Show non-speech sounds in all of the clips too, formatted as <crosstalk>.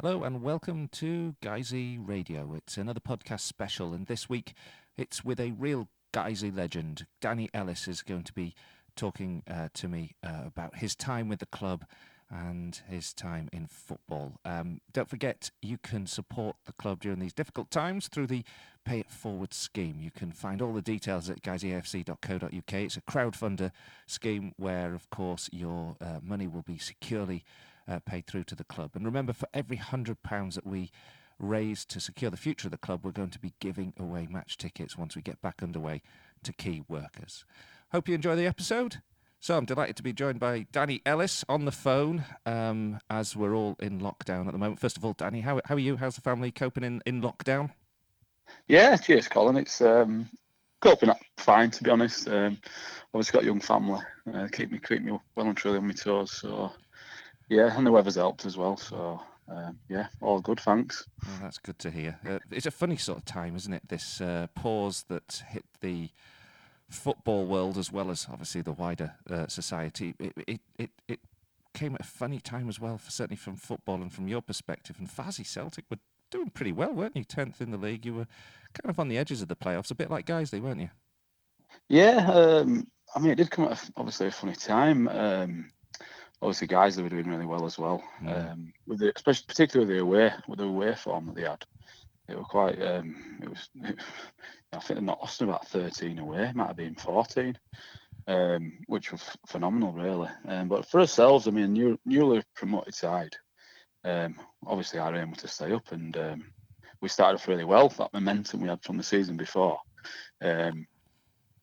Hello and welcome to Guiseley Radio. It's another podcast special, and this week it's with a real Guiseley legend. Danny Ellis is going to be talking uh, to me uh, about his time with the club and his time in football. Um, don't forget, you can support the club during these difficult times through the Pay It Forward scheme. You can find all the details at guiseleyafc.co.uk. It's a crowdfunder scheme where, of course, your uh, money will be securely uh, paid through to the club. And remember, for every £100 that we raise to secure the future of the club, we're going to be giving away match tickets once we get back underway to key workers. Hope you enjoy the episode. So I'm delighted to be joined by Danny Ellis on the phone um, as we're all in lockdown at the moment. First of all, Danny, how, how are you? How's the family coping in, in lockdown? Yeah, cheers, Colin. It's um, coping up fine, to be honest. Um, obviously got a young family, uh, keep me keep me well and truly on my toes. So yeah, and the weather's helped as well. So um, yeah, all good, thanks. Well, that's good to hear. Uh, it's a funny sort of time, isn't it? This uh, pause that hit the football world as well as obviously the wider uh, society. It, it, it, it came at a funny time as well, for, certainly from football and from your perspective. And Farsley Celtic were doing pretty well, weren't you? Tenth in the league. You were kind of on the edges of the playoffs, a bit like Guiseley, weren't you? Yeah, um, I mean, it did come at a, obviously a funny time. Um, obviously, Guiseley were doing really well as well, mm. um, with the, especially particularly with the away with the away form that they had. It was quite. Um, it was. It, <laughs> I think they're not lost about 13 away. It might have been 14, um, which was phenomenal, really. Um, but for ourselves, I mean, new, newly promoted side. Um, obviously, our aim was to stay up, and um, we started off really well. That momentum we had from the season before, um,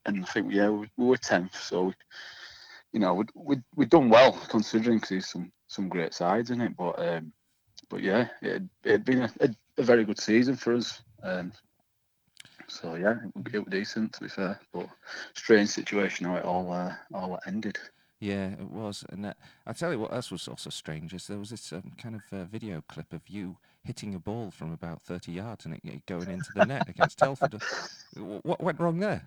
and I think yeah, we, we were tenth, so we, you know, we we we'd done well considering because there's some some great sides in it. But um, but yeah, it had been a, a, a, very good season for us. Um, so yeah, it, it was decent to be fair, but strange situation how it all uh, all ended. Yeah, it was, and uh, I tell you what else was also strange is there was this um, kind of uh, video clip of you hitting a ball from about thirty yards and it going into the net against Telford. <laughs> What went wrong there?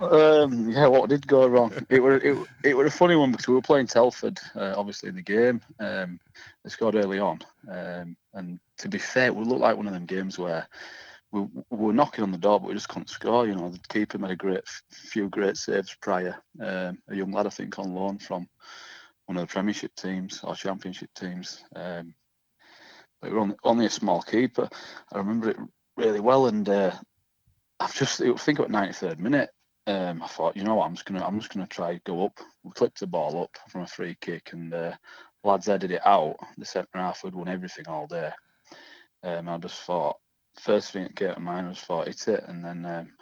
Um, yeah, what did go wrong? It was it, it was a funny one because we were playing Telford, uh, obviously in the game. Um, they scored early on, um, and to be fair, it would look like one of them games where we, we, were knocking on the door, but we just couldn't score. You know, the keeper made a great few great saves prior. Um, a young lad, I think, on loan from one of the Premiership teams or Championship teams. Um, but we were only, only, a small keeper. I remember it really well, and uh, I've just think about 93rd minute. Um, I thought, you know what, I'm just gonna I'm just gonna try go up. We clipped the ball up from a free kick, and uh, lads headed it out. The centre half had won everything all day. Um, I just thought first thing that came to mind was 40 it, and then um,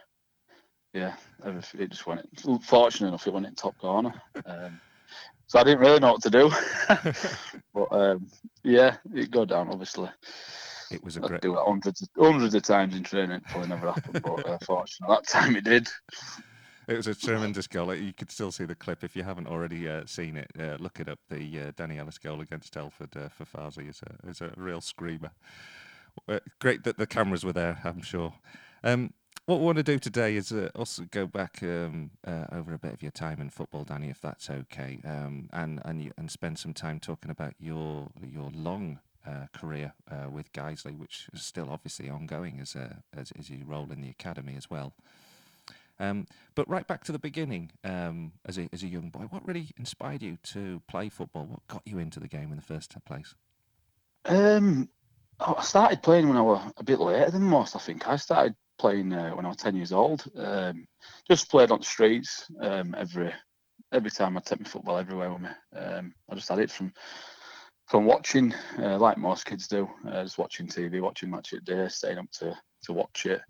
yeah, it just went. Fortunate enough, it went in top corner. Um, so I didn't really know what to do, <laughs> but um, yeah, it go down obviously. It was a great. I'd do it hundreds, hundreds of times in training, it probably never happened, but uh, fortunately that <laughs> time it did. It was a tremendous goal. You could still see the clip if you haven't already uh, seen it. Uh, look it up. The uh, Danny Ellis goal against Telford uh, for Farsley is a is a real screamer. Uh, great that the cameras were there, I'm sure. Um, what we want to do today is uh, also go back um, over a bit of your time in football, Danny, if that's okay, um, and and and spend some time talking about your your long uh, career uh, with Guiseley, which is still obviously ongoing as, a, as as you roll in the academy as well. Um, but right back to the beginning, um, as a as a young boy, what really inspired you to play football? What got you into the game in the first place? Um, I started playing when I was a bit later than most. I think I started playing uh, when I was ten years old. Um, just played on the streets um, every every time I take my football everywhere with me. Um, I just had it from from watching, uh, like most kids do, uh, just watching TV, watching match of day, staying up to to watch it,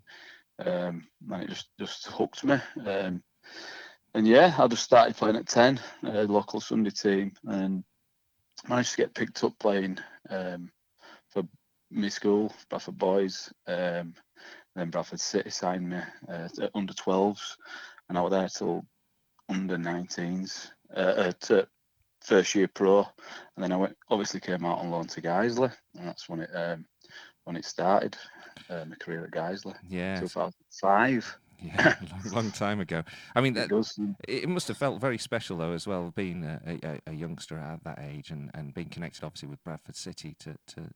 um, and it just just hooked me. Um, and yeah, I just started playing at ten, uh, local Sunday team, and managed to get picked up playing um, for my school, Bradford Boys. Um, then Bradford City signed me uh, under 12s, and I was there till under 19s, uh, uh, first year pro, and then I went obviously came out on loan to Guiseley, and that's when it um, when it started uh, my career at Guiseley. Yeah, 2005. <laughs> Yeah, long, <laughs> long time ago. I mean, that, it must have felt very special though, as well, being a, a, a, youngster at that age and, and being connected obviously with Bradford City to, to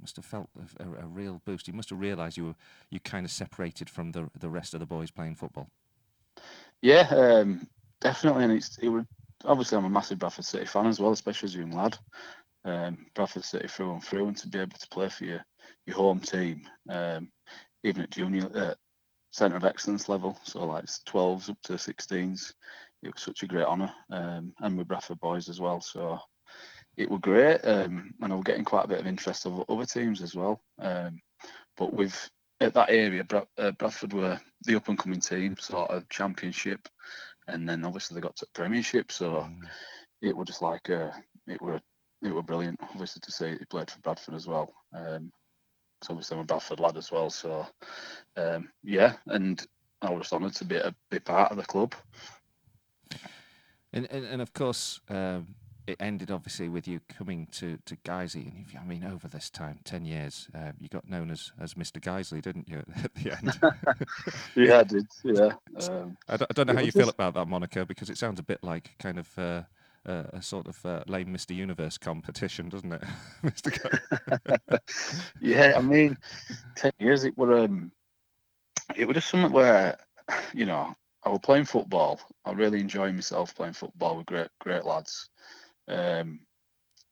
must have felt a, a, a real boost. You must have realised you were you kind of separated from the the rest of the boys playing football. Yeah, um, definitely, and it's it would obviously I'm a massive Bradford City fan as well, especially as a young lad. Um, Bradford City through and through, and to be able to play for your your home team, um, even at junior uh, centre of excellence level, so like 12s up to 16s, it was such a great honour, um, and with Bradford boys as well. So it was great, um, and I was getting quite a bit of interest of other teams as well. Um, but with at that area, uh, Bradford were the up and coming team, sort of championship, and then obviously they got to Premiership. So mm. it was just like uh, it were it were brilliant. Obviously to see he played for Bradford as well. Um, so obviously I'm a Bradford lad as well. So um, yeah, and I was honoured to be a big part of the club. And and, and of course. Um, it ended obviously with you coming to to Guiseley, and I mean over this time, ten years, uh, you got known as as Mr. Guiseley, didn't you? <laughs> At the end. <laughs> yeah, I did. Yeah. <laughs> Um, I, don't, I don't know how you feel about that moniker because it sounds a bit like kind of. Uh, uh, a sort of uh, lame Mr. Universe competition, doesn't it, <laughs> Mr. <laughs> yeah, I mean, ten years it were um, it was just something where, you know, I was playing football. I really enjoyed myself playing football with great great lads. Um,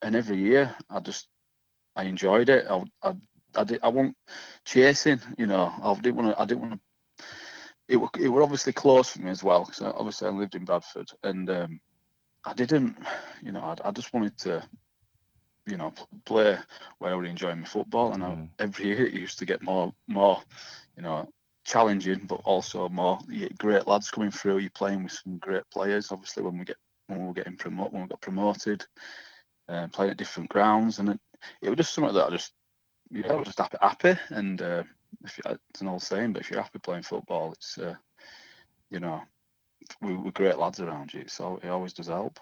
and every year, I just I enjoyed it. I I I, did, I wasn't chasing, you know. I didn't want to. I didn't want to. It were it were obviously close for me as well. So obviously I lived in Bradford, and um, I didn't, you know, I, I just wanted to, you know, play where I would enjoy my football, and mm. I, every year it used to get more more, you know, challenging, but also more great lads coming through. You're playing with some great players. Obviously, when we get when we were getting promoted, when we got promoted, uh, playing at different grounds, and it, it was just something that I just, yeah, I was just happy, happy. And uh, if you, it's an old saying, but if you're happy playing football, it's, uh, you know, we, we're great lads around you, so it always does help.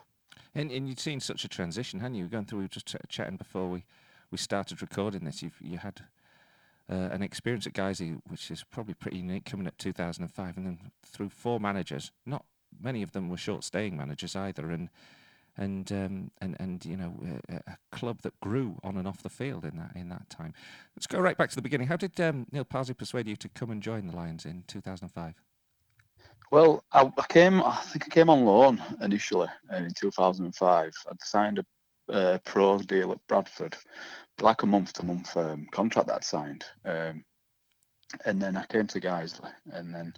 And and you'd seen such a transition, hadn't you? Going through, we were just ch- chatting before we, we started recording this. You've you had uh, an experience at Guiseley, which is probably pretty unique, coming at 2005, and then through four managers, not many of them were short staying managers either, and and um, and and you know a, a, club that grew on and off the field in that in that time. Let's go right back to the beginning. How did um, Neil Parsley persuade you to come and join the Lions in 2005? Well, I, I came. I think I came on loan initially in 2005. I'd signed a uh, pro deal at Bradford, like a month-to-month um, contract that I'd signed. Um, and then I came to Guiseley, and then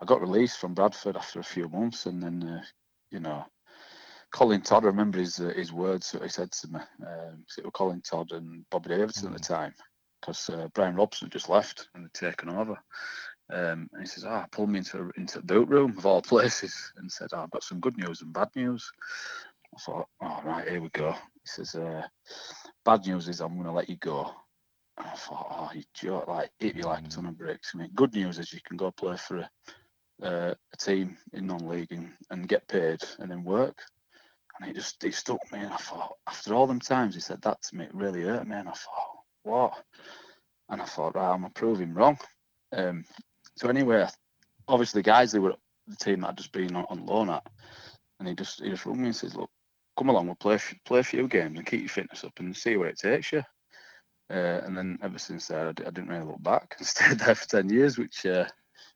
I got released from Bradford after a few months, and then uh, you know, Colin Todd. I remember his uh, his words that he said to me. Um, it was Colin Todd and Bobby Davison mm-hmm. at the mm. time, because uh, Brian Robson had just left and had taken over. Um, and he says, "Ah, oh, pulled me into into the boot room of all places, <laughs> and said, oh, I've got some good news and bad news." I thought, "All oh, right, here we go." He says, uh, "Bad news is I'm going to let you go." And I thought, "Oh, you joke! Like hit you like a ton of bricks." I mean, good news is you can go play for a uh, a team in non-league and, and get paid and then work. And it just it stuck me. And I thought, after all them times he said that to me, it really hurt me. And I thought, what? And I thought, right, I'm proving him wrong. Um, so anyway, obviously, guys, they were the team that I'd just been on, on loan at, and he just he just rung me and says, look, come along, we'll play play a few games and keep your fitness up and see where it takes you. Uh, and then ever since there, I d- I didn't really look back and <laughs> stayed there for ten years, which uh,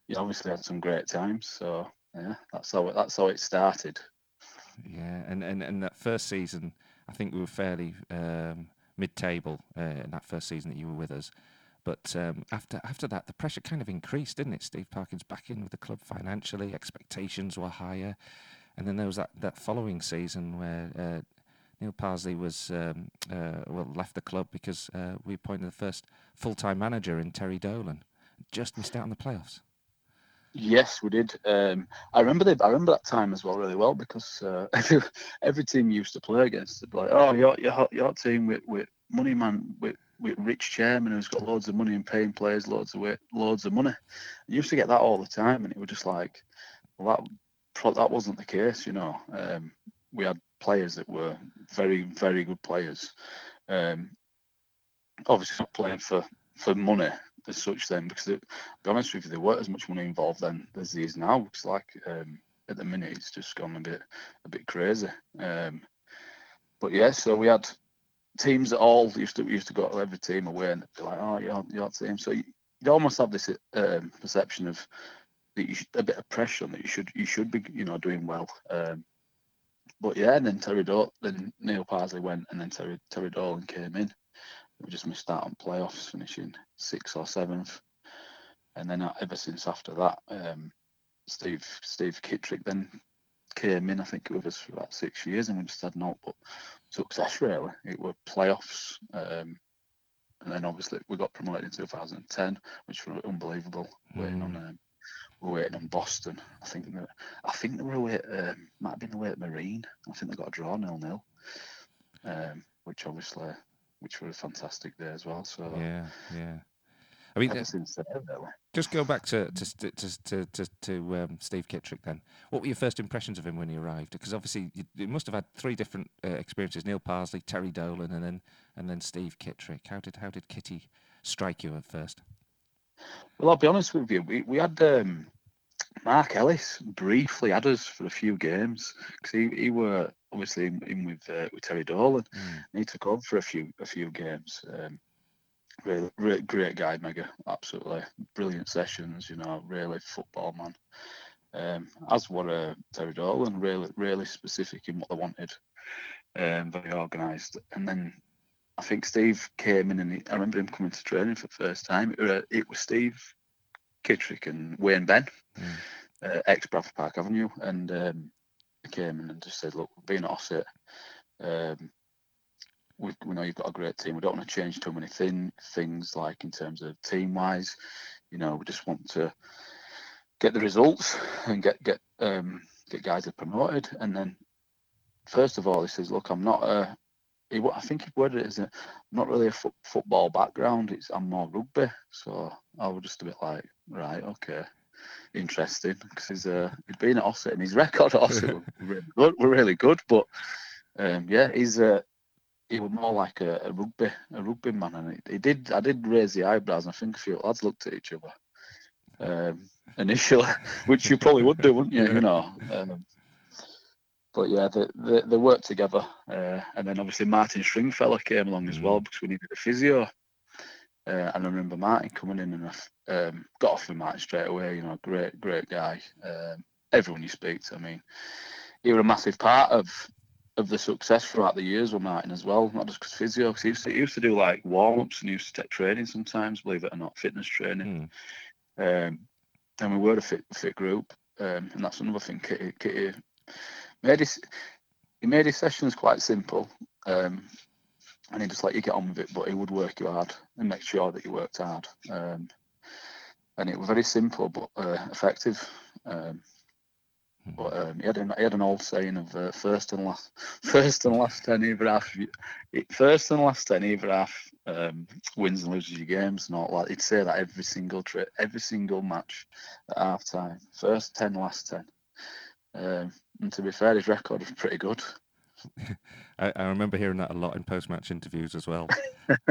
you obviously had some great times. So yeah, that's how it, that's how it started. Yeah, and and and that first season, I think we were fairly um, mid-table uh, in that first season that you were with us. But um, after after that, the pressure kind of increased, didn't it? Steve Parkin's back in with the club financially, expectations were higher, and then there was that, that following season where uh, Neil Parsley was um, uh, well left the club because uh, we appointed the first full time manager in Terry Dolan, just missed out on the playoffs. Yes, we did. Um, I remember the, I remember that time as well really well because uh, every, <laughs> every team used to play against it. Like, oh, your your your team with, with money man with, with rich chairman who's got loads of money and paying players loads of weight, loads of money. You used to get that all the time, and it was just like, well, that that wasn't the case, you know. Um, we had players that were very very good players. Um, obviously not playing for for money as such then because it, to be honest with you there weren't as much money involved then as there is now because like um, at the minute it's just gone a bit a bit crazy um, but yeah so we had teams at all used to used to go to every team away and be like, oh, you're your team. So you, would almost have this um, perception of that you should, a bit of pressure on that you should you should be you know doing well. Um, but yeah, and then Terry Dol- then Neil Parsley went, and then Terry Terry Dolan came in. We just missed out on playoffs, finishing sixth or seventh, and then uh, ever since after that, um, Steve Steve Kittrick then came in. I think with us for about six years, and we just had no but success really. It were playoffs, um, and then obviously we got promoted in 2010, which were unbelievable. Mm. Waiting on mm. um, we're waiting on Boston. I think they, I think they were away. Um, might have been the away at Marine. I think they got a draw nil nil, um, which obviously which were a fantastic day as well. So yeah, yeah. I mean, uh, just go back to to to to to, to um, Steve Kittrick. Then, what were your first impressions of him when he arrived? Because obviously, you, you must have had three different uh, experiences: Neil Parsley, Terry Dolan, and then and then Steve Kittrick. How did how did Kitty strike you at first? Well, I'll be honest with you. We we had um, Mark Ellis briefly had us for a few games because he, he were obviously in, in with uh, with Terry Dolan. Mm. he took over for a few a few games. Um, really, really great guy, mega, absolutely brilliant sessions. You know, really football man. Um, as what uh, Terry Dolan, really really specific in what they wanted. Um, very organised, and then I think Steve came in and he, I remember him coming to training for the first time. It, was, uh, it was Steve Kittrick and Wayne Ben, mm. uh, ex Bradford Park Avenue, and um, he came in and just said, "Look, being at Ossett, um, we, we know you've got a great team. We don't want to change too many thin, things like in terms of team wise. You know, we just want to get the results and get get um, get guys that promoted. And then, first of all, he says, "Look, I'm not a he, I think he worded it as a, not really a fo- football background. It's I'm more rugby, so I was just a bit like, right, okay, interesting, because he's uh, he'd been at Ossett and his <laughs> record at Ossett were really good, were really good, but um, yeah, he's uh, he was more like a, a rugby a rugby man, and he, he, did I did raise the eyebrows, and I think a few lads looked at each other um, <laughs> initially, which you probably would do, wouldn't you? You know. Um, but yeah, they, they, they worked together. Uh, and then obviously Martin Stringfellow came along as well mm. because we needed a physio. Uh, and I remember Martin coming in and I um, got off with Martin straight away. You know, great, great guy. Um, everyone you speak to, I mean, he was a massive part of of the success throughout the years with Martin as well. Not just because physio, because he used to he used to do like warm ups and he used to take training sometimes, believe it or not, fitness training. Mm. Um, and we were a fit fit group, um, and that's another thing. Kitty, Kitty made his he made his sessions quite simple, um, and he just let you get on with it. But he would work you hard and make sure that you worked hard. Um, and it was very simple but uh, effective. Um. But um, he had an he had an old saying of uh, first and last <laughs> first and last ten either half first and last ten either half um, wins and loses your games. Not like he'd say that every single trip, every single match at half time. First ten, last ten. Um, and to be fair, his record was pretty good. <laughs> I, I, remember hearing that a lot in post-match interviews as well. <laughs>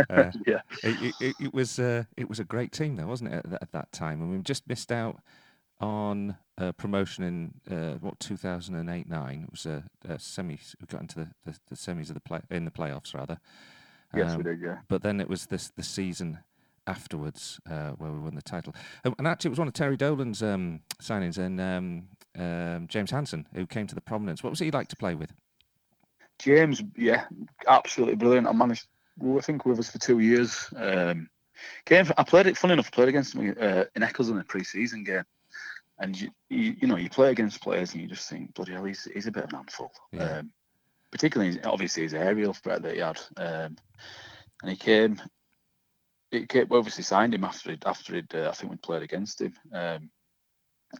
Uh, yeah, it, it, it was uh, it was a great team though, wasn't it? At, at that time, and we just missed out on uh, promotion in uh, what 2008 9. It was a, a semis. We got into the, the, the, semis of the play in the playoffs rather. Yes, um, we did. Yeah. But then it was this the season afterwards uh, where we won the title. Um, and actually, it was one of Terry Dolan's um, signings and um, um, James Hanson who came to the prominence. What was he like to play with? James, yeah, absolutely brilliant. I managed, I think, with us for two years. Um, came, I played it. Funny enough, I played against him uh, in Eccles in a pre-season game. And you, you, you, know, you play against players and you just think, bloody hell, he's, he's a bit of an handful. Yeah. Um, particularly, obviously, his aerial threat that he had. Um, and he came it came, obviously signed him after it after it uh, I think we played against him. Um,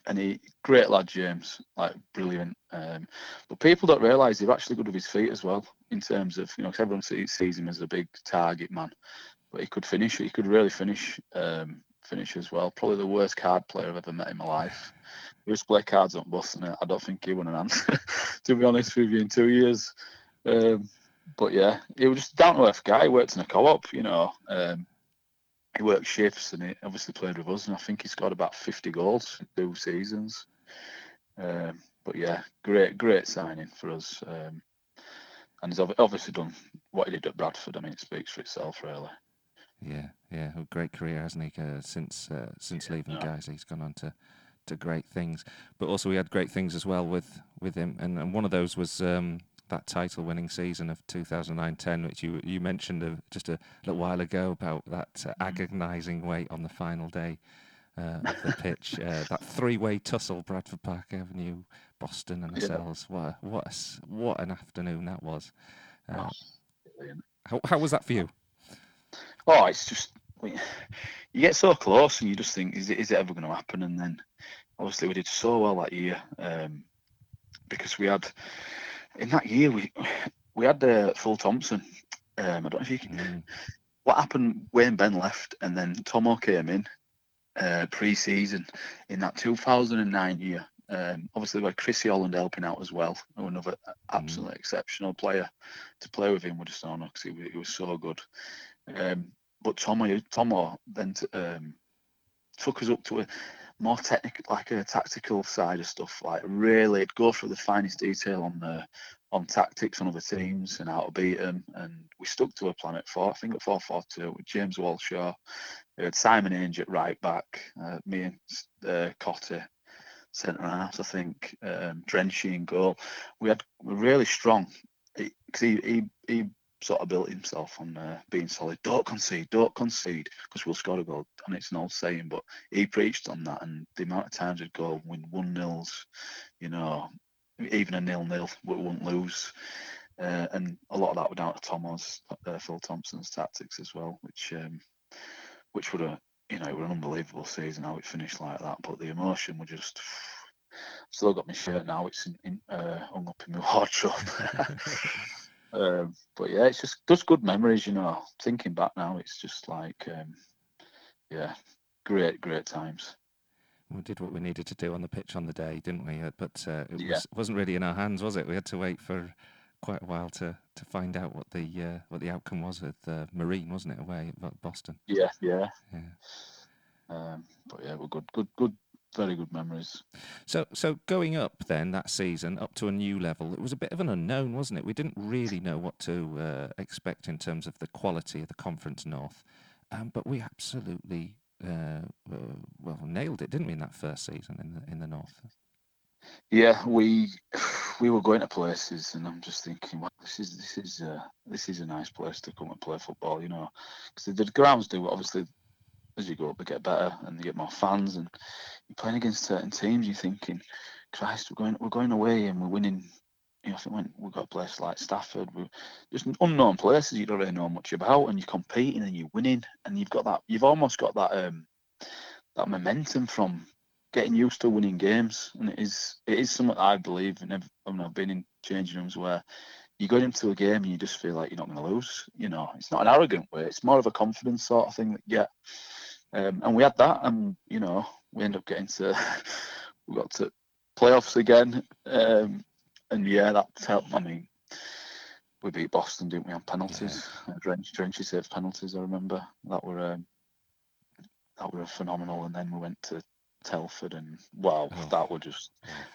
and he great lad James, like brilliant. Um, but people don't realise he's actually good with his feet as well in terms of you know because everyone sees, sees, him as a big target man, but he could finish. He could really finish um, finish as well. Probably the worst card player I've ever met in my life. He was play cards on bus, and I don't think he won an answer. <laughs> to be honest with you, in two years. Um, but yeah, he was just down to earth guy. He worked in a co-op, you know. Um, he worked shifts and he obviously played with us, and I think he scored about 50 goals in two seasons. Um, but yeah, great, great signing for us. Um, and he's obviously done what he did at Bradford. I mean, it speaks for itself, really. Yeah, yeah, a great career, hasn't he? Uh, since uh, since yeah, leaving guys, he's gone on to, to great things. But also, we had great things as well with, with him, and, and one of those was um, that title-winning season of 2009-10, which you you mentioned uh, just a little while ago about that uh, mm. agonising wait on the final day uh, of the pitch. <laughs> Uh, that three-way tussle, Bradford Park Avenue, Boston, and ourselves. Yeah. What what a, what an afternoon that was. Uh, oh, how how was that for you? Oh, it's just you get so close, and you just think, is it is it ever going to happen? And then obviously we did so well that year um, because we had in that year we we had uh, Phil Thompson. Um, I don't know if you can. Mm. What happened? Wayne Ben left, and then Tomo came in uh, pre-season in that 2009 year. Um, obviously, we had Chrissy Holland helping out as well, another absolutely mm. exceptional player to play with him. We just because he, he, was so good. Um, but Tomo, Tomo then um, took us up to a more technical, like a tactical side of stuff. Like really, go through the finest detail on the on tactics on other teams and how to beat them. And we stuck to a plan at four. I think at four four two with James Walshaw, we had Simon Ainge at right back, uh, me and uh, Cotter centre half. I think um, Drenchy in goal. We had really strong because he, he he sort of built himself on uh, being solid. Don't concede, don't concede, because we'll score a goal. And it's an old saying, but he preached on that. And the amount of times we'd go win one nils, you know, even a nil nil, we wouldn't lose. Uh, and a lot of that were down to Thomas, uh, Phil Thompson's tactics as well, which um, which would have, you know, it was an unbelievable season how it finished like that. But the emotion were just. <sighs> Still got my shirt now. It's in, in, uh, hung up in my <laughs> wardrobe. <laughs> Um, but yeah, it's just just good memories, you know. Thinking back now, it's just like, um, yeah, great, great times. We did what we needed to do on the pitch on the day, didn't we? Uh, but uh, it yeah. was, wasn't really in our hands, was it? We had to wait for quite a while to, to find out what the uh, what the outcome was with uh, Marine, wasn't it, away at Boston? Yeah, yeah. Yeah. Um, but yeah, well, good, good, good very good memories. So, so going up then that season up to a new level, it was a bit of an unknown, wasn't it? We didn't really know what to uh, expect in terms of the quality of the Conference North, um, but we absolutely uh, well nailed it, didn't we, in that first season in the in the North? Yeah, we we were going to places, and I'm just thinking, well, this is this is uh, this is a nice place to come and play football, you know, because the, the grounds do obviously as you go up, they get better and they get more fans. And you're playing against certain teams, you're thinking, Christ, we're going, we're going away and we're winning. You know, I think when we've got a place like Stafford, we're just unknown places you don't really know much about, and you're competing and you're winning, and you've got that, you've almost got that, um, that momentum from getting used to winning games, and it is, it is something I believe, and I've, I've been in changing rooms where you go into a game and you just feel like you're not going to lose. You know, it's not an arrogant way; it's more of a confidence sort of thing that you get. Um, and we had that, and you know, we end up getting to <laughs> we got to playoffs again, um, and yeah, that helped. I mean, we beat Boston, didn't we, on penalties? Yeah. Drench, Drenchy saved penalties. I remember that were um, that were phenomenal. And then we went to Telford, and wow, oh. that was just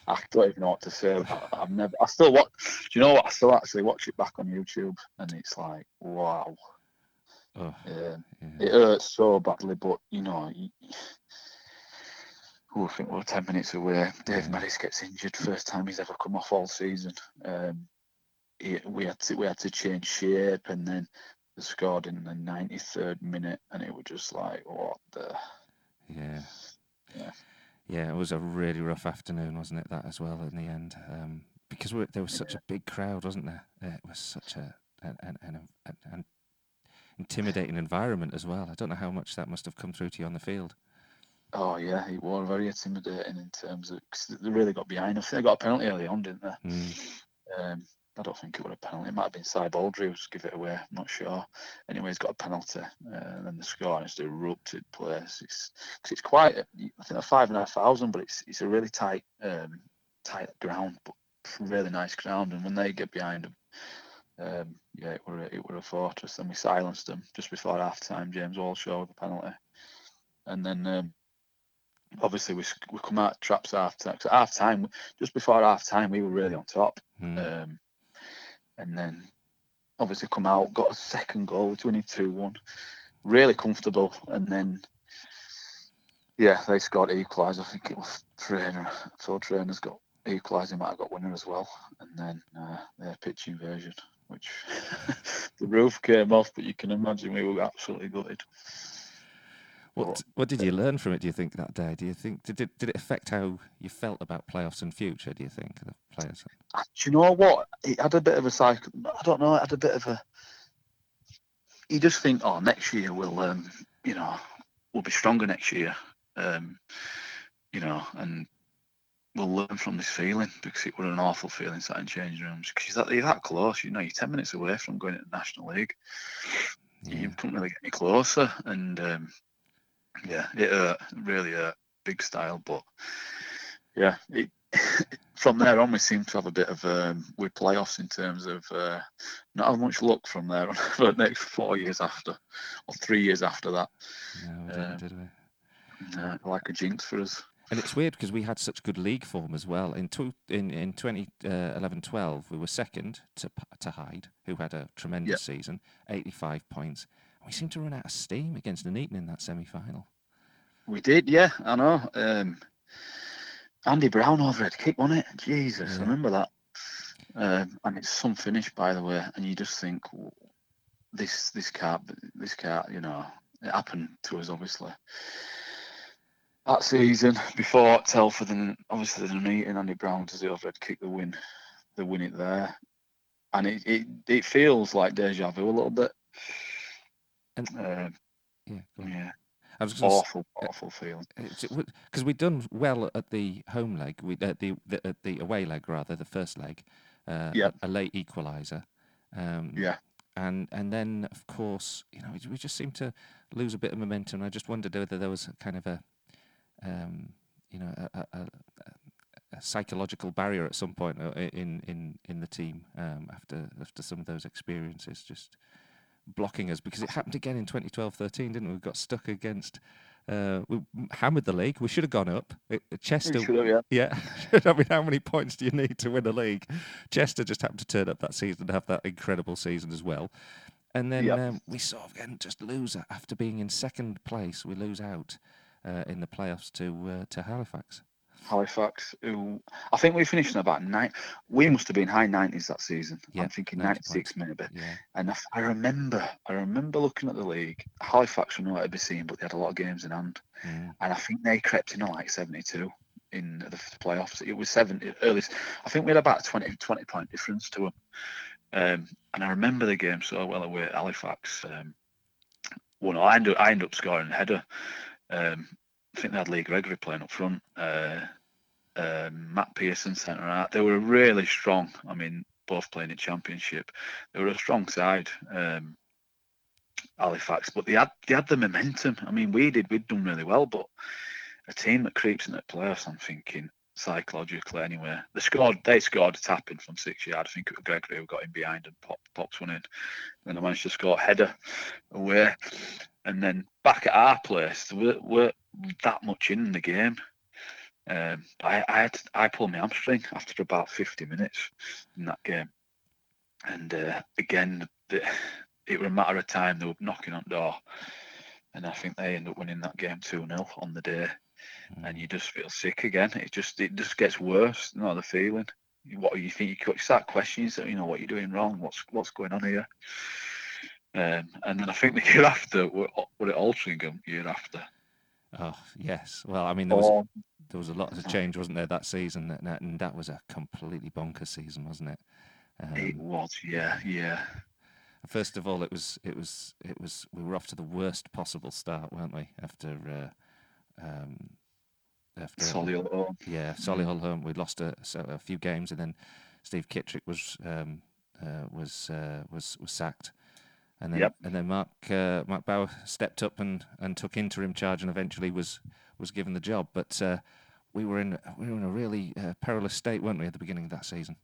I don't even know what to say. I, have never, I still watch. Do you know what? I still actually watch it back on YouTube, and it's like wow. Oh, yeah. It hurts so badly, but you know, you, oh, I think we're ten minutes away. Dave yeah. Gets injured, first time he's ever come off all season. Um, he, we had to we had to change shape, and then they scored in the ninety third minute, and it was just like, what the? Yeah. Yeah. Yeah, it was a really rough afternoon, wasn't it? That as well in the end, um, because there was such a big crowd, wasn't there? It was such a an, an, an, an intimidating environment as well. I don't know how much that must have come through to you on the field. Oh yeah, it was very intimidating in terms of cause they really got behind. I think they got a penalty early on, didn't they? Mm. Um, I don't think it was a penalty. It might have been Si Baldry who's give it away. I'm not sure. Anyway, he's got a penalty, uh, and then the score and it's erupted place. It's cause it's quite. I think a five and a half thousand, but it's it's a really tight um, tight ground, but really nice ground. And when they get behind them, um, yeah, it were a, it were a fortress. Then we silenced them just before half time. James Walshaw with a penalty, and then um, obviously we we come out traps half time. half time, just before half time, we were really on top. Mm. Um, and then obviously come out, got a second goal, winning two one, really comfortable, and then yeah, they scored equaliser. I think it was trainer, so trainers got equaliser, might have got winner as well, and then uh, their pitch invasion, which <laughs> the roof came off, but you can imagine we were absolutely gutted. What what did you learn from it? Do you think that day? Do you think did it did it affect how you felt about playoffs and future? Do you think the players? Do you know what? It had a bit of a cycle. I don't know. It had a bit of a. You just think, oh, next year we'll, um, you know, we'll be stronger next year, um, you know, and we'll learn from this feeling because it was an awful feeling sat in changing rooms because you're that, you're that close. You know, you're ten minutes away from going to the National League. Yeah. You couldn't really get any closer, and um, yeah, it hurt, really hurt, big style. But yeah, it, <laughs> from there on, we seem to have a bit of um, with playoffs in terms of uh, not have much luck from there on <laughs> for the next four years after, or three years after that. No, uh, did we? Uh, like a jinx for us. And it's weird because we had such good league form as well. In two, in in 2011-12, uh, we were second to to Hyde, who had a tremendous yep. season, 85 points. We seemed to run out of steam against Nuneaton in that semi-final. We did, yeah, I know. Um, Andy Brown overhead kick, on it? Jesus, yeah. I remember that. Um, and it's some finish, by the way, and you just think this this can't this can't you know it happened to us obviously that season before Telford and obviously the meeting Andy Brown does the overhead kick the win the win it there and it, it, it feels like deja vu a little bit and, uh, yeah, yeah. I was awful, say, awful feeling. Because we'd done well at the home leg, we at the, the at the away leg rather, the first leg, uh, yeah. a, a late equaliser. Um, yeah. And and then of course you know we just seemed to lose a bit of momentum. I just wondered whether there was kind of a, um, you know, a, a, a, psychological barrier at some point uh, in in in the team um, after after some of those experiences. Just blocking us because it happened again in 2012-13, didn't we? We got stuck against. Uh, we hammered the league. We should have gone up. It, Chester, have, yeah. yeah. <laughs> I mean, how many points do you need to win a league? Chester just happened to turn up that season and have that incredible season as well. And then yep. um, we sort of again just lose after being in second place. We lose out uh, in the playoffs to uh, to Halifax. Halifax, who I think we finished in about nine. We must have been high nineties that season. Yeah, I'm thinking ninety six maybe. Yeah. And I, I, remember, I remember looking at the league. Halifax were nowhere to be seen, but they had a lot of games in hand. Mm. And I think they crept in at like seventy two in the playoffs. It was seven early. I think we had about 20, 20 point difference to them. Um, and I remember the game so well away at Halifax. Um, well, no, I ended, I ended up scoring a header. Um, I think they had Lee Gregory playing up front. Uh, uh, Matt Pearson centre out. They were really strong. I mean, both playing in Championship. They were a strong side, um, Halifax, but they had they had the momentum. I mean, we did. We'd done really well, but a team that creeps in the playoffs, I'm thinking psychologically anyway. They scored. They scored a tap in from six yards. I think it was Gregory who got in behind and pop, pops one in. And they managed to score a header away. And then back at our place, we're, we're that much in the game. Um, I I, had I pulled my hamstring after about 50 minutes in that game, and uh, again the, it was a matter of time they were knocking on the door, and I think they ended up winning that game 2 0 on the day, mm. and you just feel sick again. It just it just gets worse. You know the feeling. What do you think? You start questioning, you know, what you're doing wrong. What's what's going on here? Um, and then I think the year after, we're, we're at Altrincham year after. Oh yes, well I mean there was oh. there was a lot of change, wasn't there, that season, That and that was a completely bonkers season, wasn't it? Um, it was, yeah, yeah. First of all, it was it was it was we were off to the worst possible start, weren't we? After uh, um, after Solihull home. Yeah, Solihull home. We lost a, a few games, and then Steve Kittrick was um, uh, was uh, was was sacked. And then, yep. and then Mark uh, Mark Bower stepped up and, and took interim charge and eventually was was given the job. But uh, we were in we were in a really uh, perilous state, weren't we, at the beginning of that season?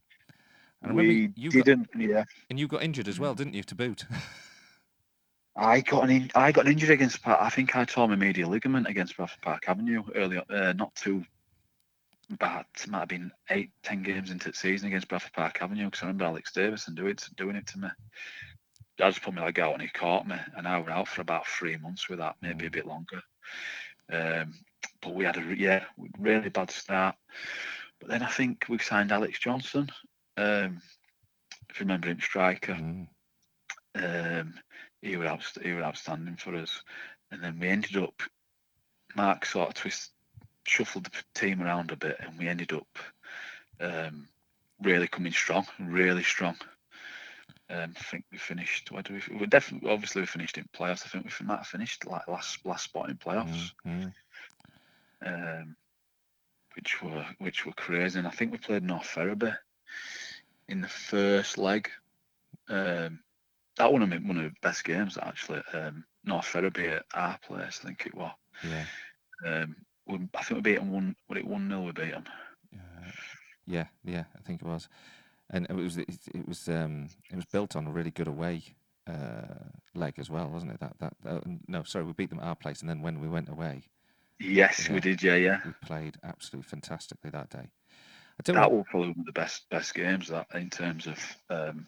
And we you didn't, got, yeah. And you got injured as well, didn't you, to boot? <laughs> I got an in, I got an injury against Park. I think I tore my medial ligament against Bradford Park Avenue earlier, uh, not too about might have been eight, ten games into the season against Bradford Park Avenue because I remember Alex Davison doing it, doing it to me. Just put my leg out and he caught me, and I was out for about three months with that, maybe a bit longer. Um, but we had a yeah really bad start. But then I think we signed Alex Johnson. Um, if you remember him, striker. Mm. Um, he was outst- he was outstanding for us, and then we ended up. Mark sort of twist, shuffled the team around a bit, and we ended up um, really coming strong, really strong. Um, I think we finished. Where do we? We definitely, obviously, we finished in playoffs. I think we might have finished like last last spot in playoffs, Mm. Mm. um, which were which were crazy. And I think we played North Ferriby in the first leg. Um, that one of my, one of the best games actually. Um, North Ferriby at our place, I think it was. Yeah. Um, we, I think we beat them one. What it one 0 We beat them. Uh, yeah, yeah, I think it was, and it was it, it was um it was built on a really good away uh, leg as well, wasn't it? That that uh, no, sorry, we beat them at our place, and then when we went away, Yes, Yeah. we did. Yeah, yeah. we played absolutely fantastically that day. I don't That know. will probably one of the best best games that in terms of um,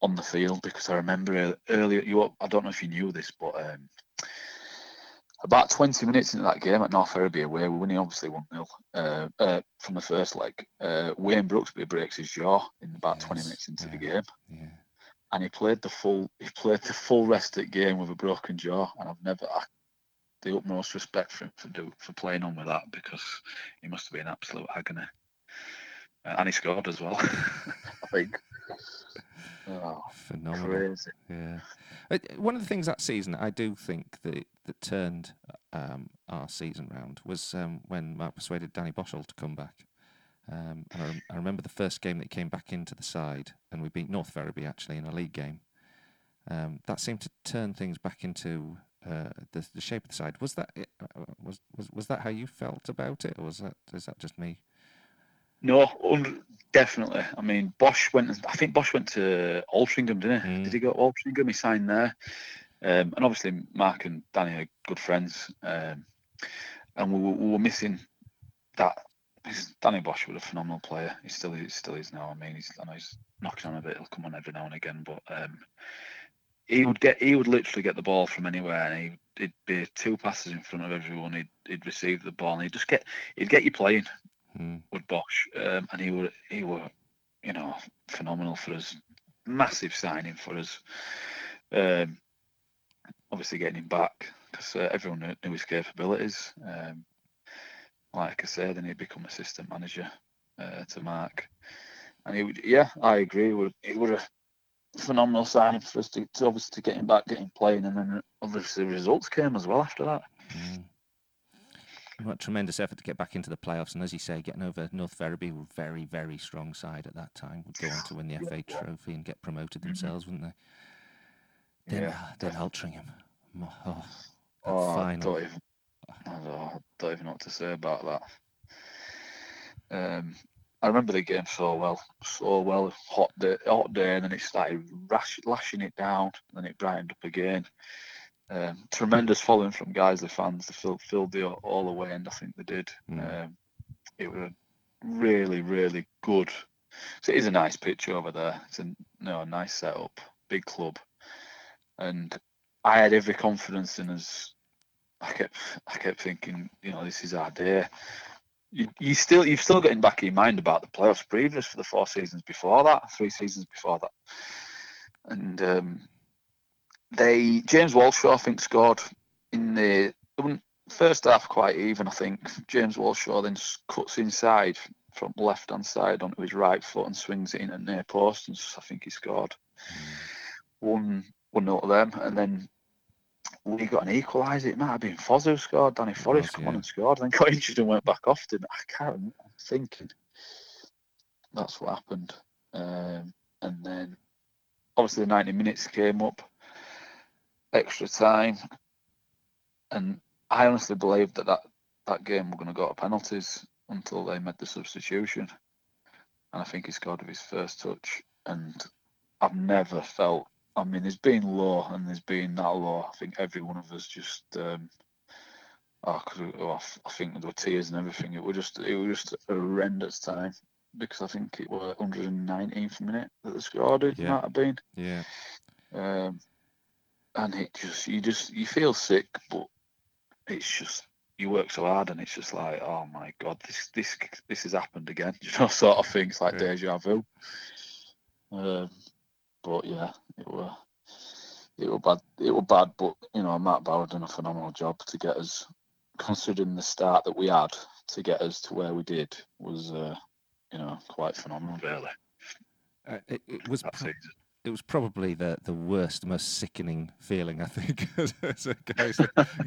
on the field because I remember earlier. You, I don't know if you knew this, but um, about 20 minutes into that game at North Ferriby away, we're winning obviously 1 0 uh, uh, from the first leg. Uh, Wayne Brooksby breaks his jaw in about 20 minutes into the game, Yeah, and he played the full he played the full rest of the game with a broken jaw, and I've never. I, the utmost respect for him for do, for playing on with that because he must have been absolute agony. Uh, and he scored as well. <laughs> I think. Oh, phenomenal. crazy. Yeah. Uh, One of the things that season I do think that that turned um, our season round was um, when Mark persuaded Danny Boshell to come back. Um, I, rem- I remember the first game that he came back into the side, and we beat North Ferriby actually in a league game. Um, that seemed to turn things back into uh, the, the shape of the side. Was that it? Uh, was, was was that how you felt about it, or was that is that just me? No, un- definitely. I mean, Bosch went. I think Bosch went to Altrincham, didn't he? Mm. Did he go to Altrincham? He signed there. Um, and obviously, Mark and Danny are good friends. Um, and we, were- we were missing that. Danny Bosch was a phenomenal player. He still is, still is now. I mean, he's, I know he's knocking on a bit. He'll come on every now and again, but um, he would get. He would literally get the ball from anywhere, and he, he'd be two passes in front of everyone. He'd, he'd receive the ball, and he'd just get. He'd get you playing Mm, with Bosch, um, and he were he were, you know, phenomenal for us. Massive signing for us. Um, obviously getting him back because uh, everyone knew, knew his capabilities. Um, like I said, then he'd become assistant manager uh, to Mark, and he would. Yeah, I agree. It would would a phenomenal signing for us to, to obviously to get him back, get him playing, and then obviously results came as well after that. mm. What tremendous effort to get back into the playoffs, and as you say, getting over North Ferriby were a very, very strong side at that time. Would go on to win the FA Trophy and get promoted themselves, wouldn't they? Then, Yeah, uh, then Altrincham. Oh, Oh, I don't even, I don't, I don't even know what to say about that. Um, I remember the game so well, so well. Hot day, hot day, and then it started rash, lashing it down, and then it brightened up again. Um, tremendous following from guys, the fans. They filled, filled the all the way, and I think they did. Mm. Um, it was a really, really good. So it is a nice pitch over there. It's a you know, a nice setup, big club, and I had every confidence in us. I kept, I kept thinking, you know, this is our day. You, you still, you've still got in back of your mind about the playoffs previous for the four seasons before that, three seasons before that, and um, they James Walshaw I think scored in the first half quite even. I think James Walshaw then cuts inside from left hand side onto his right foot and swings it in at near post, and I think he scored one one nil to them, and then we got an equaliser. It might have been Foz who scored. Danny Forrest come on and scored, then got <laughs> injured and went back off. Didn't I? I can't. I'm thinking that's what happened, um, and then obviously the 90 minutes came up, extra time, and I honestly believed that that, that game were going to go to penalties until they made the substitution, and I think he scored with his first touch, and I've never felt. I mean, there's been low and there's been that low. I think every one of us just um, Oh, cause oh, I think there were tears and everything. It was just it was just a horrendous time because I think it was 119th minute that they scored. It Yeah. might have been. Yeah, Um, and it just you just you feel sick, but it's just you work so hard, and it's just like, oh my god, this this this has happened again. <laughs> You know, sort of things like Yeah. deja vu. Um, but yeah, it were it were bad. It were bad, but you know, Matt Bower done a phenomenal job to get us, considering the start that we had to get us to where we did was, uh, you know, quite phenomenal, really. uh, it, it was That pro- season. It was probably the, the worst, most sickening feeling I think <laughs> as, a guys,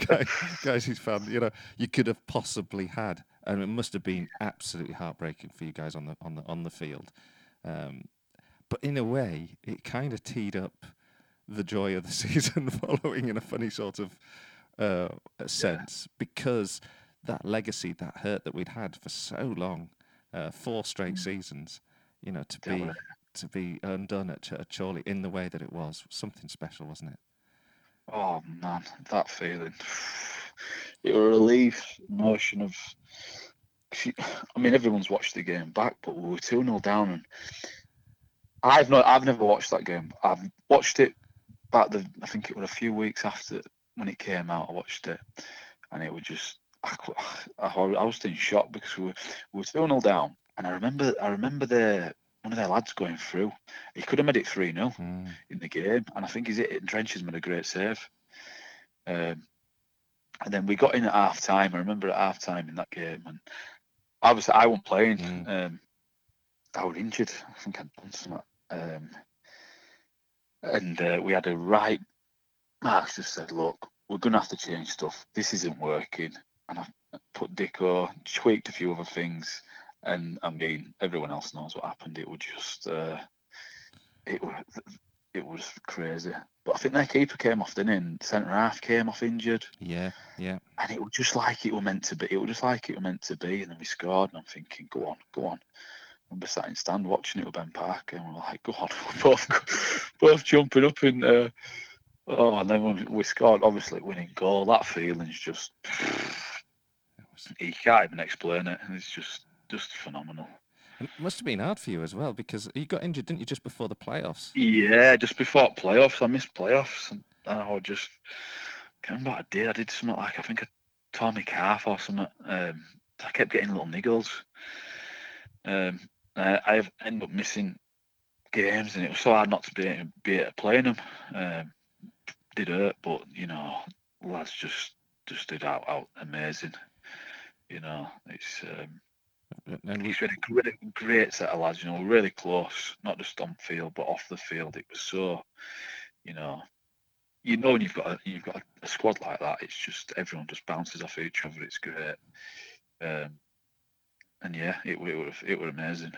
guy, guys who's found you know you could have possibly had, and it must have been absolutely heartbreaking for you guys on the on the on the field. Um, but in a way, it kind of teed up the joy of the <laughs> season following in a funny sort of uh, sense because that legacy, that hurt that we'd had for so long, uh, four straight seasons, you know, to Yeah, be to be undone at, Ch- at Chorley in the way that it was, something special, wasn't it? Oh man, that feeling. <sighs> It was a relief, notion of. I mean, everyone's watched the game back, but we were two 0 down, and I've not. I've never watched that game. I've watched it back. The I think it was a few weeks after when it came out. I watched it, and it was just. I, <sighs> I, I was in shock because we were we were two 0 down, and I remember I remember the one of their lads going through. He could have made it three 0 Mm. in the game, and I think he's hit it. Drench's made a great save. Um, and then we got in at half time. I remember at half time in that game, and obviously I wasn't playing. Mm. Um, I was injured. I think I'd done something. Um, and uh, we had a right. Mark just said, "Look, we're gonna have to change stuff. This isn't working." And I put Dicko, tweaked a few other things, and I mean, everyone else knows what happened. It was just, uh, it was, it was crazy. But I think their keeper came off, didn't he? And centre half came off injured, Yeah, yeah. and it was just like it was meant to be. It was just like it was meant to be. And then we scored, and I'm thinking, go on, go on. And we're sat in stand watching it with Ben Parker, and we're like, go on, <laughs> we're both, both jumping up in. Uh, oh, and then when we scored, obviously winning goal. That feeling's just you can't even explain it. It's just just phenomenal. and it must have been hard for you as well because you got injured, didn't you, just before the playoffs? Yeah, just before playoffs, I missed playoffs, and I just can't remember what I did. I did something like I think I tore my calf or something. Um, I kept getting little niggles. Um, I, I ended up missing games, and it was so hard not to be be able to play them. Um, did hurt, but you know, lads just just did out out amazing. You know, it's um, And He's really great, great set of lads, you know, really close, not just on field but off the field. It was so, you know, you know when you've got a, you've got a, squad like that, it's just everyone just bounces off each other. It's great, um, and yeah, it it was it was amazing.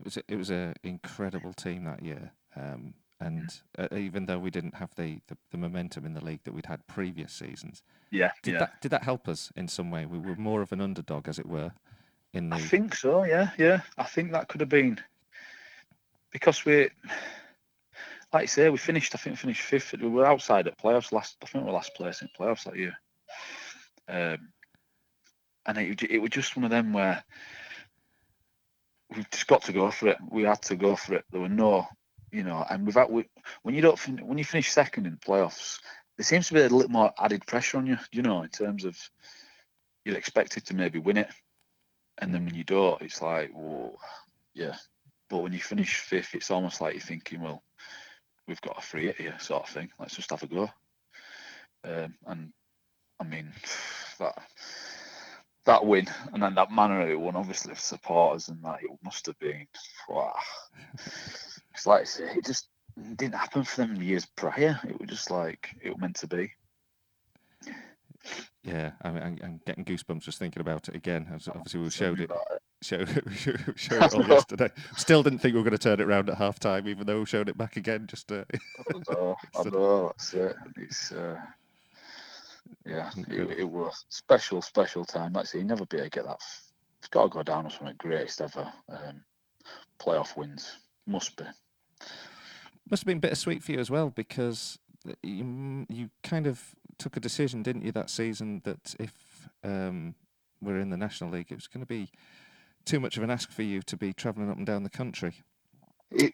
it was a, it was an incredible team that year. Um, and uh, even though we didn't have the, the, the momentum in the league that we'd had previous seasons, Yeah, did yeah. that did that help us in some way? We were more of an underdog, as it were, in the I think so. Yeah, yeah. I think that could have been because we, like you say, we finished. I think we finished fifth. We were outside at playoffs last. I think we were last place in playoffs that year. Um, and it it was just one of them where we've just got to go for it. We had to go for it. There were no, you know, and without we, when you don't fin- when you finish second in playoffs, there seems to be a little more added pressure on you. You know, in terms of you're expected to maybe win it, and then when you don't, it's like, whoa, yeah. But when you finish fifth, it's almost like you're thinking, well, we've got a free hit here, sort of thing. Let's just have a go. Um, and I mean, <sighs> that that win and then that manner it won, obviously for supporters and that it must have been. Wow. It's like I say, it just didn't happen for them years prior. It was just like it was meant to be. Yeah. I mean, I'm, I'm getting goosebumps just thinking about it again. As obviously <laughs> we showed it it. showed, showed it all yesterday. Still didn't think we were going to turn it around at half time, even though we showed it back again. Just uh, I know, I know, that's it. It's uh, yeah, it, it was special, special time. Like I say, you never be able to get that. It's got to go down as one of the greatest ever um, playoff wins. Must be. must have been bittersweet for you as well because you, you kind of took a decision, didn't you, that season that if um, we're in the National League, it was going to be too much of an ask for you to be travelling up and down the country. It,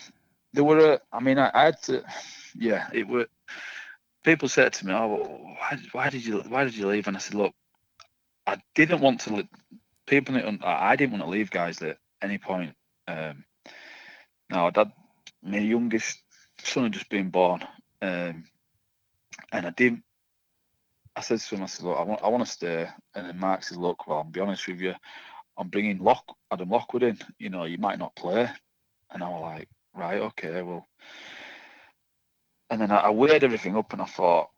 <sighs> there were, a, I mean, I, I, had to, yeah, it were. People said to me, "Oh, why, why did you, why did you leave?" And I said, "Look, I didn't want to. People, I didn't want to leave guys at any point. Um, no, dad, my youngest son had just been born, um, and I didn't. I said to him, I said, look, I want, I want to stay. And then Mark said, look, well, I'll be honest with you, I'm bringing Lock, Adam Lockwood in. You know, you might not play. And I was like, right, okay, well. And then I, I weighed everything up, and I thought,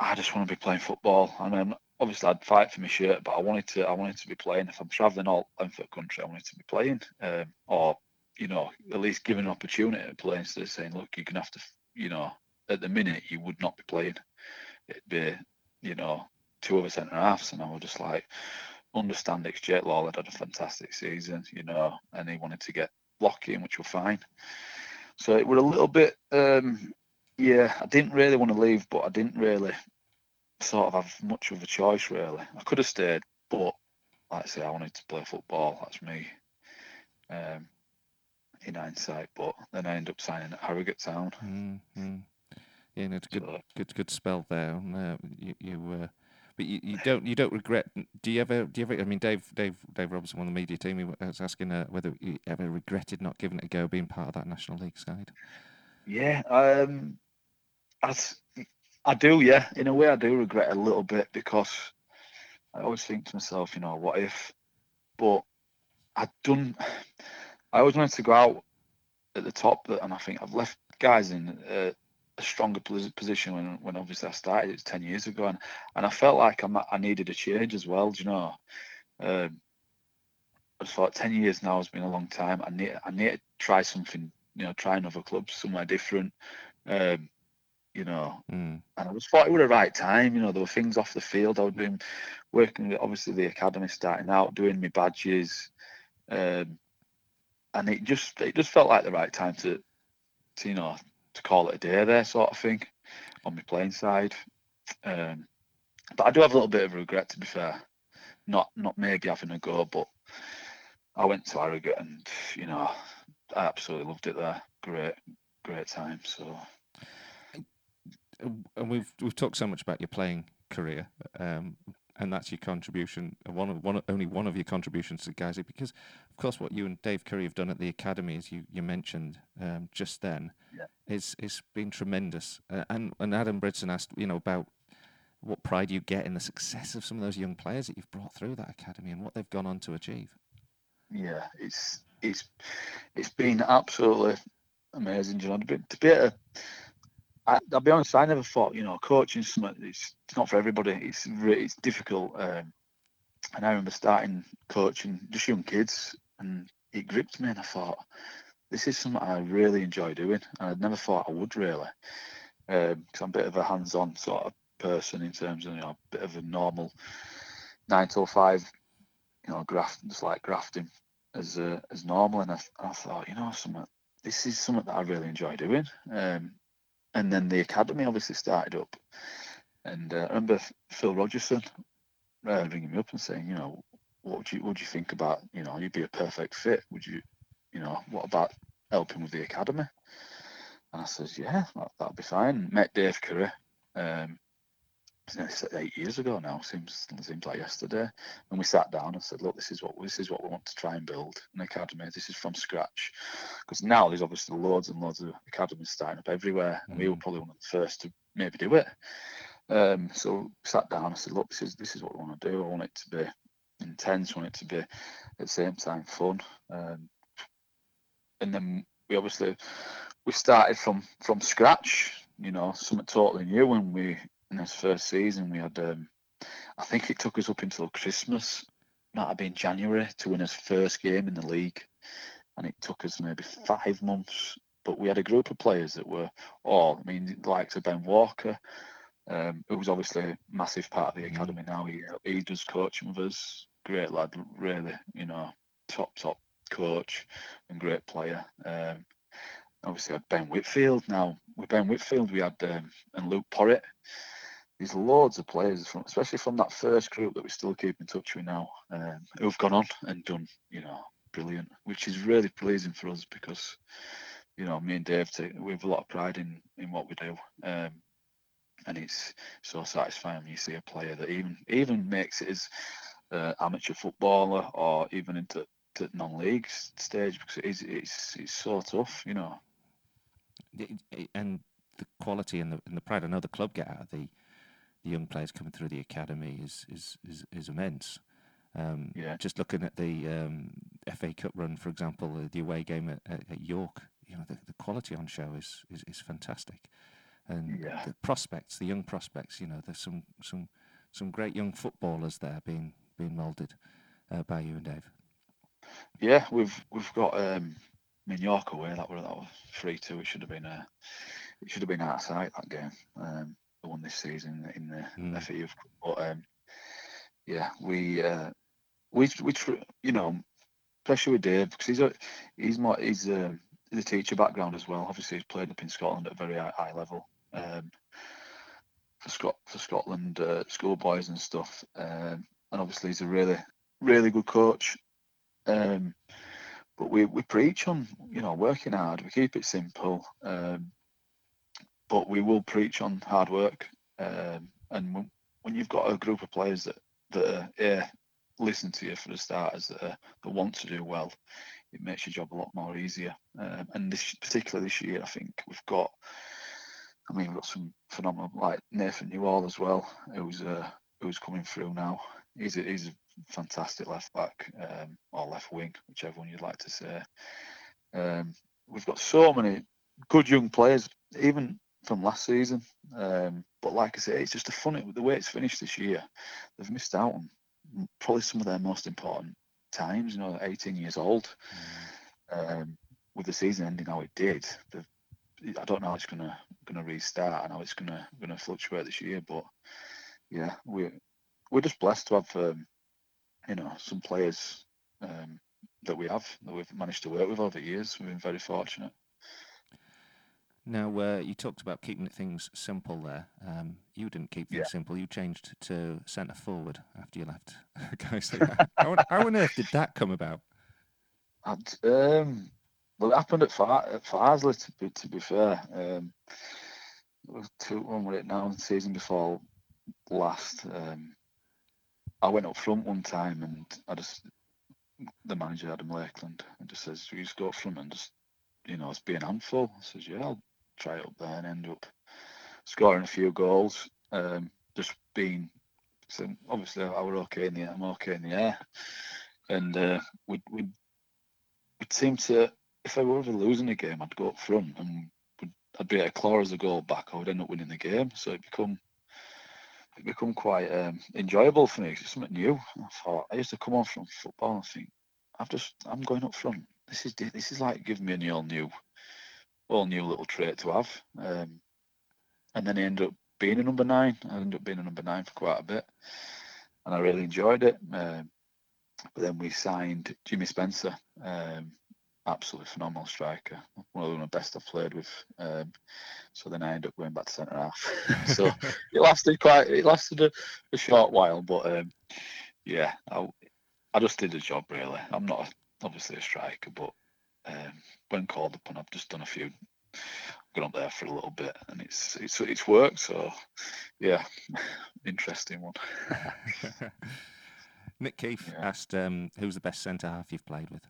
I just want to be playing football. I mean, obviously I'd fight for my shirt, but I wanted to, I wanted to be playing. If I'm travelling all over the country, I wanted to be playing, um, or you know, at least given an opportunity to play instead of saying, look, you're gonna have to, you know, at the minute you would not be playing. It'd be, you know, two other centre halves, and I was just like, understand it. Jake Lawler had had a fantastic season, you know, and he wanted to get Lockie in, which were fine. So it was a little bit, um, yeah, I didn't really want to leave, but I didn't really sort of have much of a choice, really. I could have stayed, but like I say, I wanted to play football. That's me. Um, in hindsight, but then I ended up signing at Harrogate Town. Mm-hmm. Yeah, it's a good, so, good, good spell there. Uh, you, you uh, but you, you don't, you don't regret. Do you ever? Do you ever? I mean, Dave, Dave, Dave Robinson, one of the media team, he was asking uh, whether you ever regretted not giving it a go, being part of that National League side. Yeah, um, as I do. Yeah, in a way, I do regret a little bit because I always think to myself, you know, what if? But I'd done. I always wanted to go out at the top, and I think I've left guys in a, a stronger position when, when obviously I started. It was ten years ago, and, and I felt like I'm, I needed a change as well. Do you know? Um, I thought ten years now has been a long time. I need I need to try something. You know, try another club somewhere different. Um, you know, mm. and I just thought it was the right time. You know, there were things off the field. I was doing working with obviously the academy starting out, doing my badges. Um, and it just it just felt like the right time to, to you know to call it a day there sort of thing on my playing side. Um, but I do have a little bit of regret to be fair, not not maybe having a go, but I went to Harrogate and you know I absolutely loved it there. Great, great time. So. And we've we've talked so much about your playing career, um, and that's your contribution. One of one only one of your contributions to Guiseley, because of course what you and Dave Curry have done at the academy, as you you mentioned um, just then, yeah. is is been tremendous. Uh, and and Adam Bridson asked, you know, about what pride you get in the success of some of those young players that you've brought through that academy and what they've gone on to achieve. Yeah, it's it's it's been absolutely amazing, John. To be to I, will be honest. I never thought, you know, coaching something. It's, not for everybody. It's it's difficult. Um, and I remember starting coaching just young kids, and it gripped me. And I thought, this is something I really enjoy doing. And I'd never thought I would really, because um, I'm a bit of a hands-on sort of person in terms of you know, a bit of a normal nine to five, you know, graft, just like grafting as uh, as normal. And I, I thought, you know, something. This is something that I really enjoy doing. Um, and then the academy obviously started up. And uh, I remember Phil Rogerson uh, ringing me up and saying, you know, what would you what would you think about, you know, you'd be a perfect fit. Would you, you know, what about helping with the academy? And I says, yeah, that, that'd be fine. Met Dave Curry. Um, eight years ago now. Seems seems like yesterday. And we sat down and said, look, this is what this is what we want to try and build an academy. This is from scratch. Because now there's obviously loads and loads of academies starting up everywhere, and we were mm. probably one of the first to maybe do it. Um, so sat down and said, look, this is this is what we want to do. I want it to be intense. I want it to be at the same time fun. Um, and then we obviously we started from from scratch. You know, something totally new when we in his first season, we had, um, I think it took us up until Christmas, might have been January, to win his first game in the league. And it took us maybe five months. But we had a group of players that were all, I mean, the likes of Ben Walker, um, who was obviously a massive part of the mm. academy now. He, he does coaching with us. Great lad, really, you know, top, top coach and great player. Um, obviously, had Ben Whitfield. Now, with Ben Whitfield, we had um, and Luke Porritt there's loads of players from, especially from that first group that we still keep in touch with now, um, who've gone on and done, you know, brilliant, which is really pleasing for us because, you know, me and Dave take, we have a lot of pride in in what we do, um, and it's so satisfying when you see a player that even even makes it as uh, amateur footballer or even into to non-league stage because it is it's it's so tough, you know. And the quality and the and the pride I know the club get out of the young players coming through the academy is is is, is immense. Um, yeah. Just looking at the um, FA Cup run, for example, the away game at, at, at York, you know, the, the quality on show is is, is fantastic, and yeah. the prospects, the young prospects, you know, there's some some some great young footballers there being being moulded uh, by you and Dave. Yeah, we've we've got um, York away that were that was three two. It should have been a it should have been out of sight that game. Um, the this season in the mm. FA But um, yeah, we uh, we we you know pressure with Dave because he's a he's more he's a, he's a teacher background as well. Obviously, he's played up in Scotland at a very high, high level. Um, for Scot for Scotland uh, schoolboys and stuff, um, and obviously he's a really really good coach. Um, but we, we preach on you know working hard. We keep it simple. Um, but we will preach on hard work. Um, and when you've got a group of players that that are, yeah, listen to you for the starters that, are, that want to do well, it makes your job a lot more easier. Um, and this particularly this year, I think we've got. I mean, we've got some phenomenal like Nathan Newall as well, who's uh, who's coming through now. He's a, he's a fantastic left back um, or left wing, whichever one you'd like to say. Um, we've got so many good young players, even from last season. Um, but like I say, it's just a funny the way it's finished this year. They've missed out on probably some of their most important times. You know, 18 years old. Um, with the season ending how it did, I don't know how it's gonna gonna restart and how it's gonna gonna fluctuate this year. But yeah, we we're just blessed to have um, you know some players um, that we have that we've managed to work with over the years. We've been very fortunate. Now, uh, you talked about keeping things simple there. Um, you didn't keep things yeah. simple. You changed to centre forward after you left. <laughs> Guys, how, how on earth did that come about? Um, well, it happened at, Far- at Farsley, to be, to be fair. Um, was two, one with it now, the season before last. Um, I went up front one time and I just, the manager, Adam Lakeland, and just says, you just go up front and just, you know, it's being handful. I says, yeah, I'll try up there and end up scoring a few goals. Um, just being so obviously I were okay in the air. I'm okay in the air, and uh, we we it seemed to if I were ever losing a game I'd go up front and I'd be able to claw as a goal back. I would end up winning the game. So it become it become quite um, enjoyable for me. It's something new. I thought I used to come on from football and think I've just I'm going up front. This is this is like giving me a all new all new little trait to have. Um, and then he ended up being a number nine. I ended up being a number nine for quite a bit, and I really enjoyed it. Um, but then we signed Jimmy Spencer, um, absolutely phenomenal striker, one of the best I've played with. Um, so then I ended up going back to centre half. <laughs> so it lasted quite, it lasted a, a short while, but um, yeah, I, I just did the job really. I'm not obviously a striker, but um, when called upon, I've just done a few, gone up there for a little bit, and it's it's it's worked. So, yeah, <laughs> interesting one. <laughs> Nick Keefe yeah. asked, um, "Who's the best centre half you've played with?"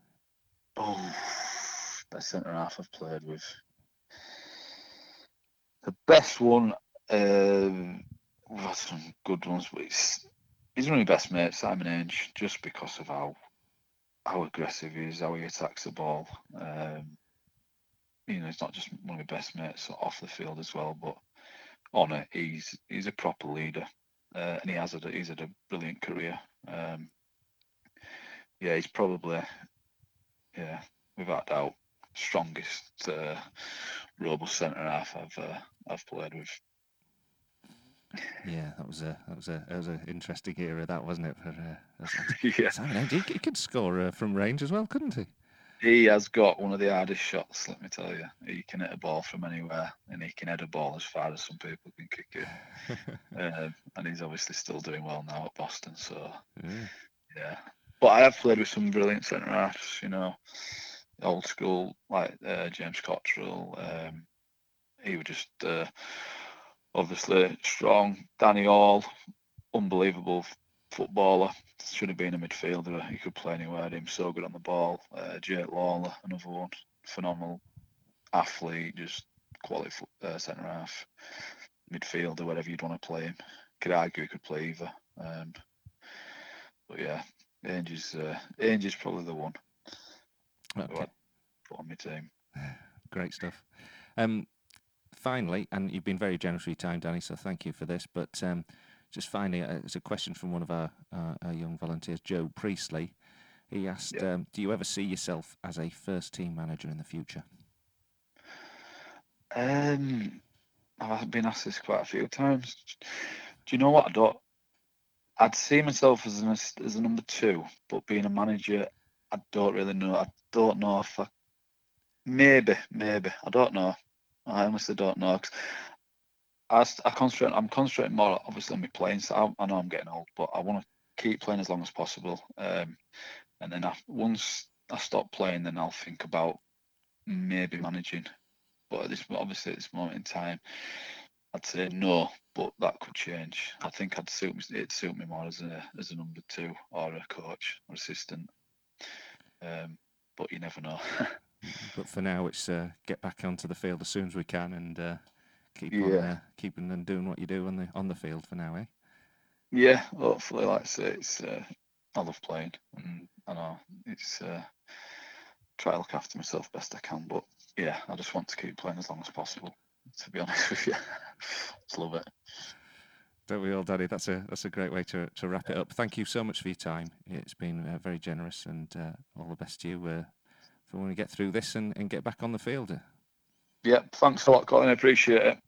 Oh, best centre half I've played with. The best one, um, we've had some good ones, but it's he's one of my best mates, Simon Ainge, just because of how how aggressive he is, how he attacks the ball. Um, you know, he's not just one of my best mates off the field as well, but on it, he's he's a proper leader, uh, and he has a he's had a brilliant career. Um, yeah, he's probably yeah, without doubt, strongest uh, robust centre half I've uh, I've played with. Yeah, that was a that was a that was an interesting era, that wasn't it? For uh, <laughs> yeah, he, he could score uh, from range as well, couldn't he? he has got one of the hardest shots. Let me tell you, he can hit a ball from anywhere, and he can head a ball as far as some people can kick it. <laughs> um, and he's obviously still doing well now at Boston. So Yeah. yeah, but I have played with some brilliant centre halves. You know, old school like uh, James Cottrell. Um, he would just uh, obviously strong. Danny Hall, unbelievable footballer. Should have been a midfielder. He could play anywhere. Him so good on the ball. Uh, Jake Lawler, another one, phenomenal athlete, just quality uh, centre half, midfielder, whatever you'd want to play him. Could argue he could play either. Um, but yeah, Ainge is uh, Ainge is probably the one Okay. I'd put on my team. <sighs> Great stuff. Um, finally, and you've been very generous with your time, Danny, so thank you for this. But um, just finally, uh, it's a question from one of our, uh, our young volunteers, Joe Priestley. He asked, Yeah. um, "Do you ever see yourself as a first team manager in the future?" Um, I've been asked this quite a few times. Do you know what? I don't. I'd see myself as an as a number two, but being a manager, I don't really know. I don't know if I. Maybe, maybe I don't know. I honestly don't know. I, I concentrate. I'm concentrating more, obviously, on my playing. So I, I know I'm getting old, but I want to keep playing as long as possible. Um, and then I, once I stop playing, then I'll think about maybe managing. But at this, obviously, at this moment in time, I'd say no, but that could change. I think I'd suit it'd suit me more as a as a number two or a coach or assistant. Um, but you never know. <laughs> But for now, it's uh, get back onto the field as soon as we can and uh, keep on uh, keeping and doing what you do on the on the field for now, eh? yeah, hopefully, like I say, it's uh, I love playing, and I know it's uh, try to look after myself best I can. But yeah, I just want to keep playing as long as possible. To be <laughs> honest with you, just love it. Don't we all, Daddy? That's a that's a great way to to wrap it up. Thank you so much for your time. It's been uh, very generous, and uh, all the best to you uh, when we get through this and, and get back on the field. Yeah, thanks a lot, Colin. I appreciate it.